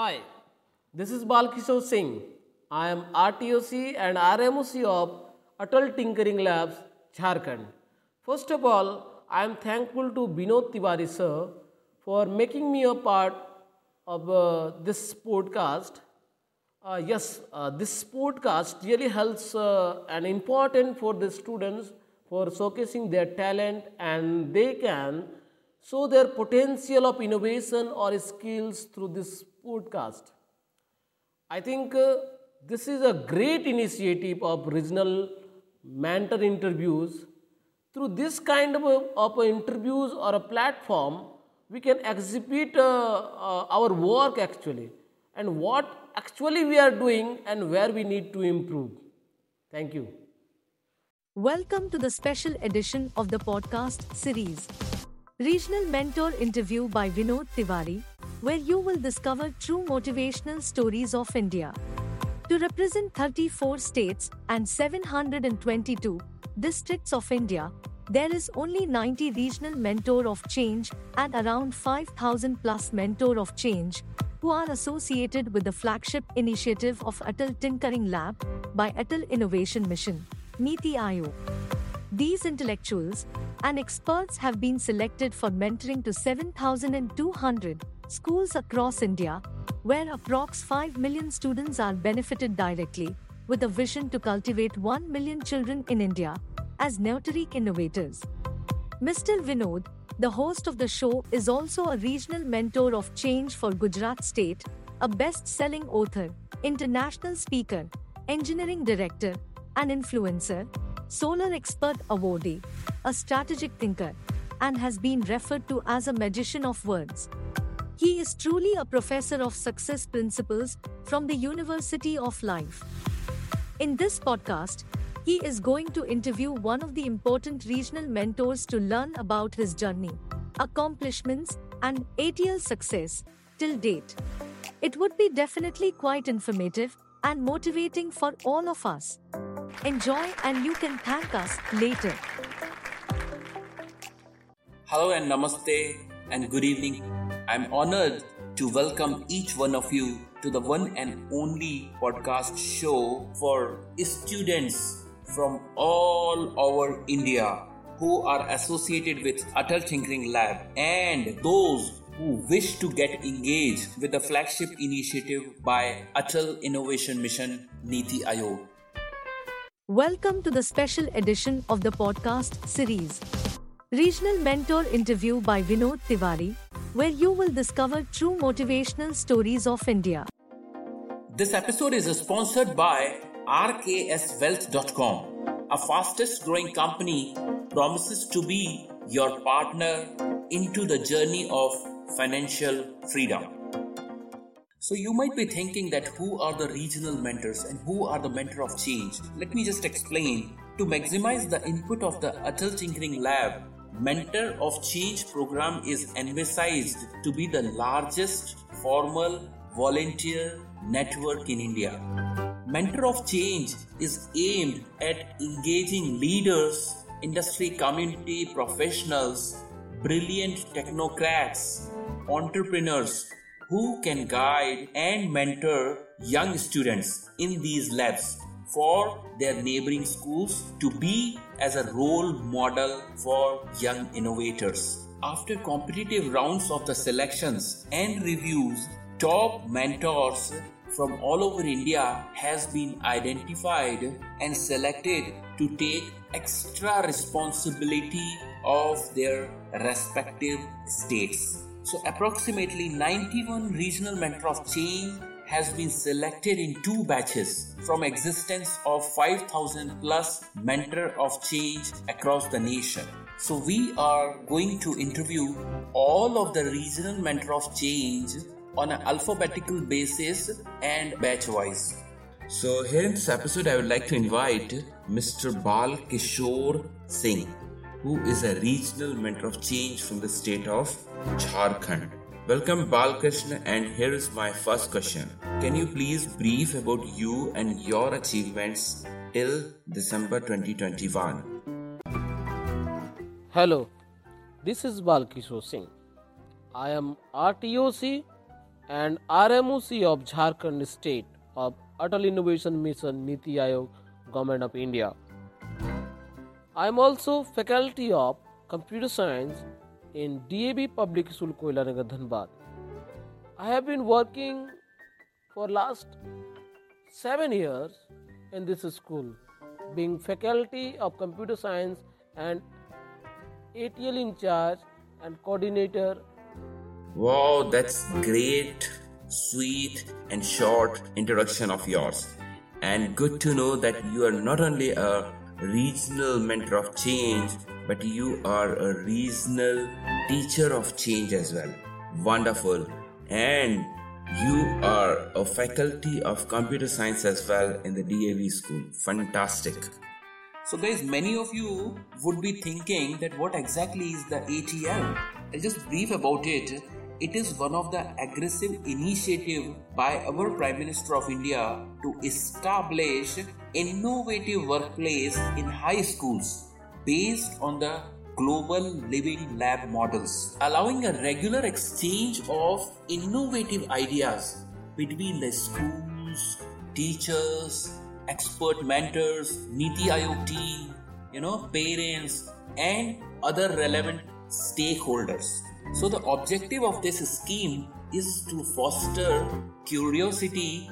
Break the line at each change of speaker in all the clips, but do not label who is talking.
Hi, this is Balkishore Singh. I am RTOC and RMOC of Atal Tinkering Labs, Jharkhand. First of all, I am thankful to Binod Tiwari sir for making me a part of uh, this podcast. Uh, yes, uh, this podcast really helps uh, and important for the students for showcasing their talent and they can show their potential of innovation or skills through this podcast. I think uh, this is a great initiative of regional mentor interviews. Through this kind of, of interviews or a platform, we can exhibit uh, uh, our work actually and what actually we are doing and where we need to improve. Thank you.
Welcome to the special edition of the podcast series. Regional Mentor Interview by Vinod Tiwari, where you will discover true motivational stories of India. To represent 34 states and 722 districts of India, there is only 90 regional mentor of change and around 5000 plus mentor of change who are associated with the flagship initiative of Atal Tinkering Lab by Atal Innovation Mission, Niti Aayog. These intellectuals and experts have been selected for mentoring to 7,200 schools across India, where approx 5 million students are benefited directly, with a vision to cultivate 1 million children in India as Neoteric innovators. Mr. Vinod, the host of the show, is also a regional mentor of change for Gujarat State, a best selling author, international speaker, engineering director, and influencer, solar expert awardee, a strategic thinker, and has been referred to as a magician of words. He is truly a professor of success principles from the University of Life. In this podcast, he is going to interview one of the important regional mentors to learn about his journey, accomplishments, and ATL success till date. It would be definitely quite informative and motivating for all of us. Enjoy, and you can thank us later.
Hello and namaste and good evening. I'm honored to welcome each one of you to the one and only podcast show for students from all over India who are associated with Atal Tinkering Lab and those who wish to get engaged with the flagship initiative by Atal Innovation Mission Niti Aayog.
Welcome to the special edition of the podcast series. Regional Mentor Interview by Vinod Tiwari, where you will discover true motivational stories of India.
This episode is sponsored by RKSWealth.com, a fastest growing company promises to be your partner into the journey of financial freedom. So you might be thinking that who are the regional mentors and who are the mentor of change? Let me just explain. To maximize the input of the Atal Tinkering Lab, Mentor of Change program is envisaged to be the largest formal volunteer network in India. Mentor of Change is aimed at engaging leaders, industry community professionals, brilliant technocrats, entrepreneurs who can guide and mentor young students in these labs for their neighboring schools to be as a role model for young innovators. After competitive rounds of the selections and reviews, top mentors from all over India has been identified and selected to take extra responsibility of their respective states. So approximately 91 regional mentor of change has been selected in two batches from existence of 5000 plus mentor of change across the nation. So we are going to interview all of the regional mentor of change on an alphabetical basis and batch wise. So here in this episode I would like to invite Mr. Bal Kishore Singh who is a regional mentor of change from the state of Jharkhand. Welcome Balkrishna and here is my first question. Can you please brief about you and your achievements till December 2021?
Hello, this is Balkishore Singh. I am RTOC and RMOC of Jharkhand State of Atal Innovation Mission Niti Aayog, Government of India. I am also faculty of Computer Science in DAV Public School Koilanagar Dhanbad. I have been working for last 7 years in this school being faculty of computer science and ATL in charge and coordinator.
Wow, that's great, sweet, and short introduction of yours. And good to know that you are not only a regional mentor of change, but you are a regional teacher of change as well. Wonderful. And you are a faculty of computer science as well in the DAV school. Fantastic. So, guys, many of you would be thinking that what exactly is the ATL? I'll just brief about it. It is one of the aggressive initiative by our Prime Minister of India to establish innovative workplace in high schools based on the global living lab models, allowing a regular exchange of innovative ideas between the schools, teachers, expert mentors, Niti Aayog team, you know, parents, and other relevant stakeholders. So, the objective of this scheme is to foster curiosity,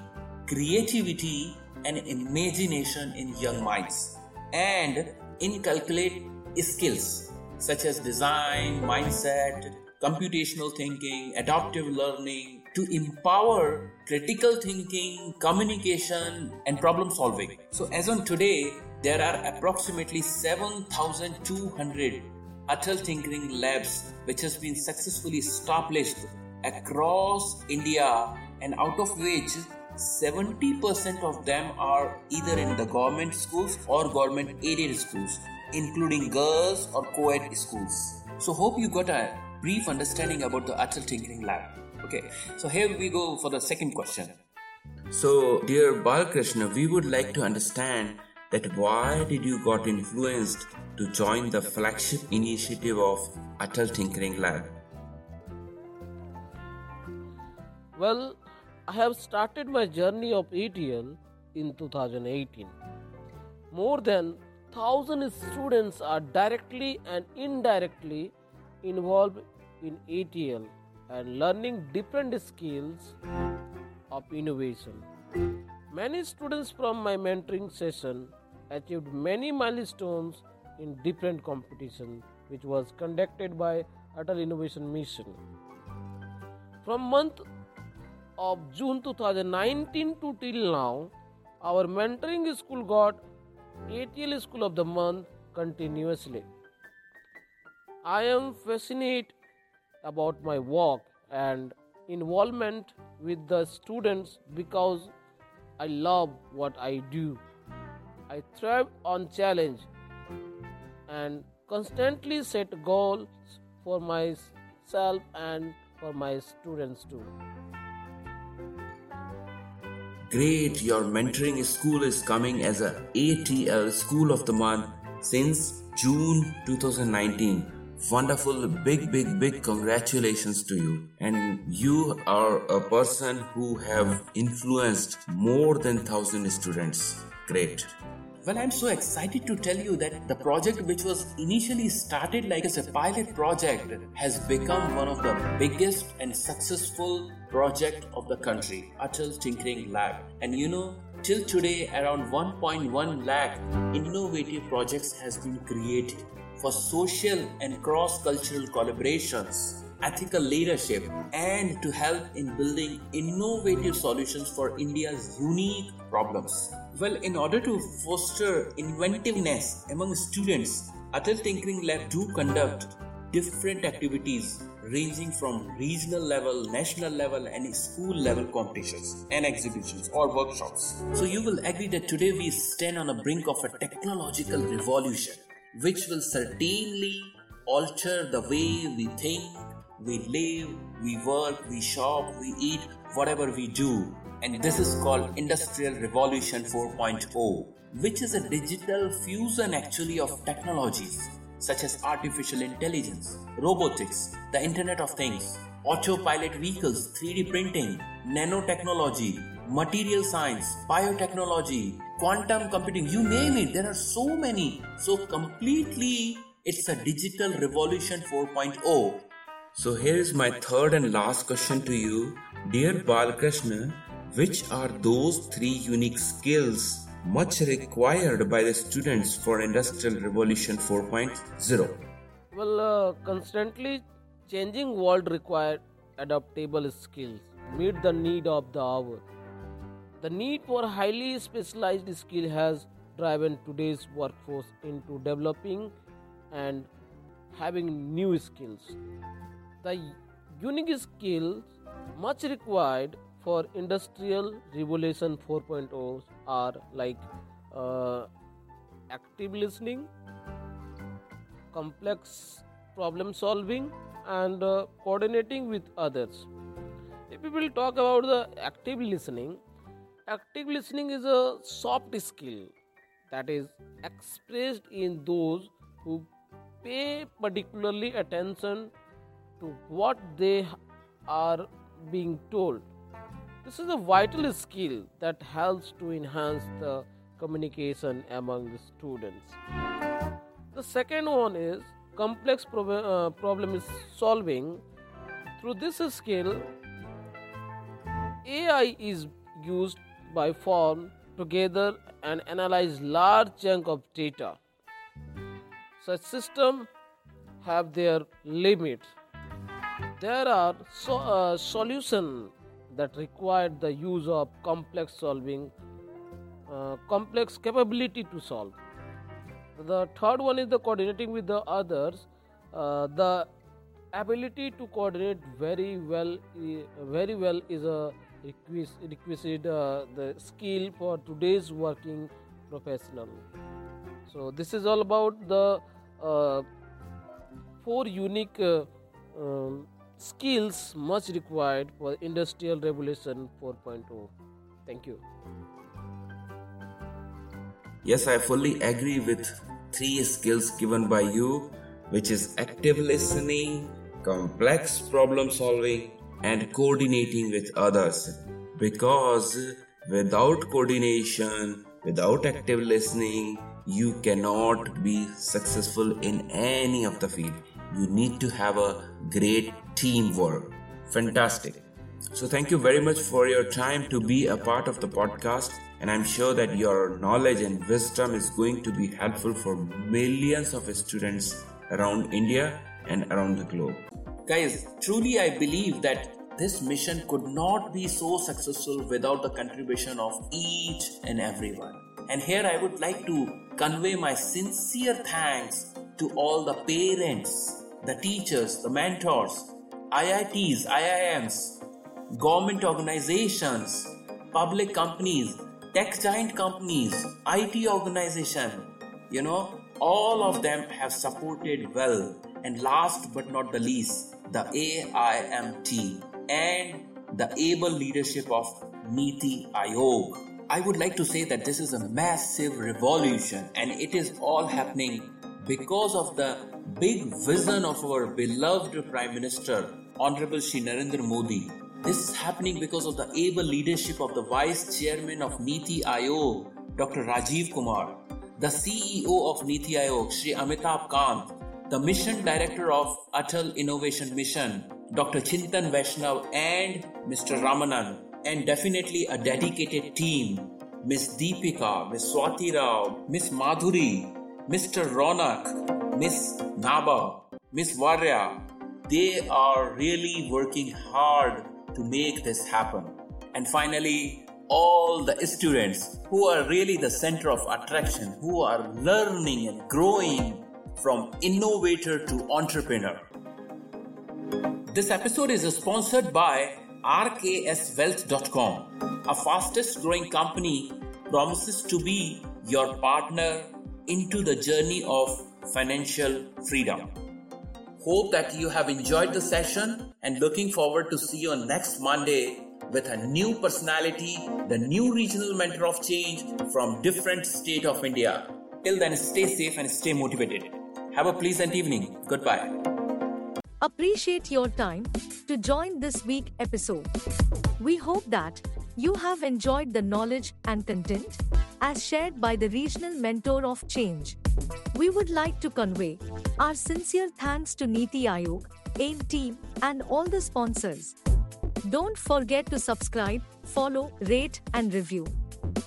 creativity, and imagination in young minds and inculcate skills such as design, mindset, computational thinking, adaptive learning to empower critical thinking, communication, and problem solving. So, as on today, there are approximately 7,200 Atal Tinkering Labs which has been successfully established across India, and out of which 70% of them are either in the government schools or government aided schools including girls or co-ed schools. So hope you got a brief understanding about the Atal Tinkering Lab. Okay, so here we go for the second question. So, dear Balkrishna, we would like to understand that why did you got influenced to join the flagship initiative of Atal Tinkering Lab?
Well, I have started my journey of ATL in 2018. More than thousand students are directly and indirectly involved in ATL and learning different skills of innovation. Many students from my mentoring session achieved many milestones in different competitions which was conducted by Atal Innovation Mission. From month of June 2019 to till now, our mentoring school got ATL School of the Month continuously. I am fascinated about my work and involvement with the students because I love what I do. I thrive on challenge and constantly set goals for myself and for my students too.
Great, your mentoring school is coming as a ATL School of the Month since June 2019. Wonderful, big, big, big congratulations to you. And you are a person who have influenced more than 1000 students. Great. Well, I'm so excited to tell you that the project, which was initially started like as a pilot project, has become one of the biggest and successful project of the country, Atal Tinkering Lab. And you know, till today, around 1.1 lakh innovative projects has been created for social and cross-cultural collaborations ethical leadership and to help in building innovative solutions for India's unique problems. Well, in order to foster inventiveness among students, Atal Tinkering Lab do conduct different activities ranging from regional level, national level, and school level competitions and exhibitions or workshops. So, you will agree that today we stand on the brink of a technological revolution which will certainly alter the way we think, we live, we work, we shop, we eat, whatever we do. And this is called Industrial Revolution 4.0, which is a digital fusion actually of technologies such as artificial intelligence, robotics, the Internet of Things, autopilot vehicles, 3D printing, nanotechnology, material science, biotechnology, quantum computing, you name it. There are so many. So, completely, it's a digital revolution 4.0. So, here is my third and last question to you. Dear Balkrishna, which are those three unique skills much required by the students for Industrial Revolution 4.0?
Well, uh, constantly changing world require adaptable skills, meet the need of the hour. The need for highly specialized skill has driven today's workforce into developing and having new skills. The unique skills much required for industrial revolution 4.0 are like uh, active listening complex problem solving and uh, coordinating with others. If we will talk about the active listening active listening is a soft skill that is expressed in those who pay particularly attention to what they are being told this is a vital skill that helps to enhance the communication among the students. The second one is complex prob- uh, problem solving. Through this skill, AI is used by form together and analyze large chunk of data. Such system have their limits. There are so, uh, solutions that required the use of complex solving, uh, complex capability to solve. The third one is the coordinating with the others. Uh, the ability to coordinate very well, very well is a requisite uh, the skill for today's working professional. So this is all about the uh, four unique uh, um, skills much required for industrial revolution 4.0 thank you.
Yes i fully agree with three skills given by you which is active listening complex problem solving and coordinating with others. Because without coordination without active listening you cannot be successful in any of the field. You need to have a great teamwork. Fantastic. So, thank you very much for your time to be a part of the podcast. And I'm sure that your knowledge and wisdom is going to be helpful for millions of students around India and around the globe. Guys, truly, I believe that this mission could not be so successful without the contribution of each and everyone. And here I would like to convey my sincere thanks to all the parents, the teachers, the mentors, IITs, IIMs, government organizations, public companies, tech giant companies, IT organization, you know, all of them have supported well. And last but not the least, the AIMT and the able leadership of Niti Aayog. I would like to say that this is a massive revolution and it is all happening because of the big vision of our beloved Prime Minister, Honorable Shri Narendra Modi. This is happening because of the able leadership of the Vice Chairman of Niti Aayog, Dr. Rajiv Kumar, the CEO of Niti Aayog, Shri Amitabh Kant, the Mission Director of Atal Innovation Mission, Dr. Chintan Vaishnav, and Mr. Ramanan, and definitely a dedicated team Miss Deepika, Miss Swati Rao, Miss Madhuri, Mr. Ronak, Miss Naba, Miss Varya, they are really working hard to make this happen. And finally, all the students who are really the center of attraction, who are learning and growing from innovator to entrepreneur. This episode is sponsored by rkswealth.com, a fastest growing company promises to be your partner into the journey of financial freedom. Hope that you have enjoyed the session and looking forward to see you on next Monday with a new personality, the new regional mentor of change from different state of India. Till then, stay safe and stay motivated. Have a pleasant evening. Goodbye.
Appreciate your time to join this week episode. We hope that you have enjoyed the knowledge and content as shared by the regional mentor of change. We would like to convey our sincere thanks to Niti Aayog, AIM team, and all the sponsors. Don't forget to subscribe, follow, rate, and review.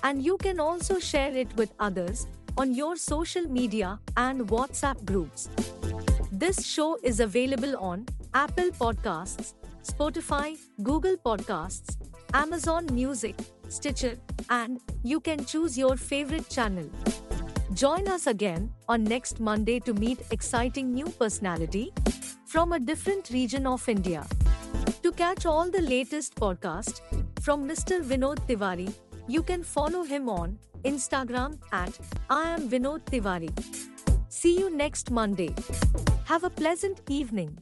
And you can also share it with others on your social media and WhatsApp groups. This show is available on Apple Podcasts, Spotify, Google Podcasts, Amazon Music, Stitcher, and you can choose your favorite channel. Join us again on next Monday to meet exciting new personality from a different region of India. To catch all the latest podcast from Mr. Vinod Tiwari, you can follow him on Instagram at I am Vinod Tiwari. See you next Monday. Have a pleasant evening.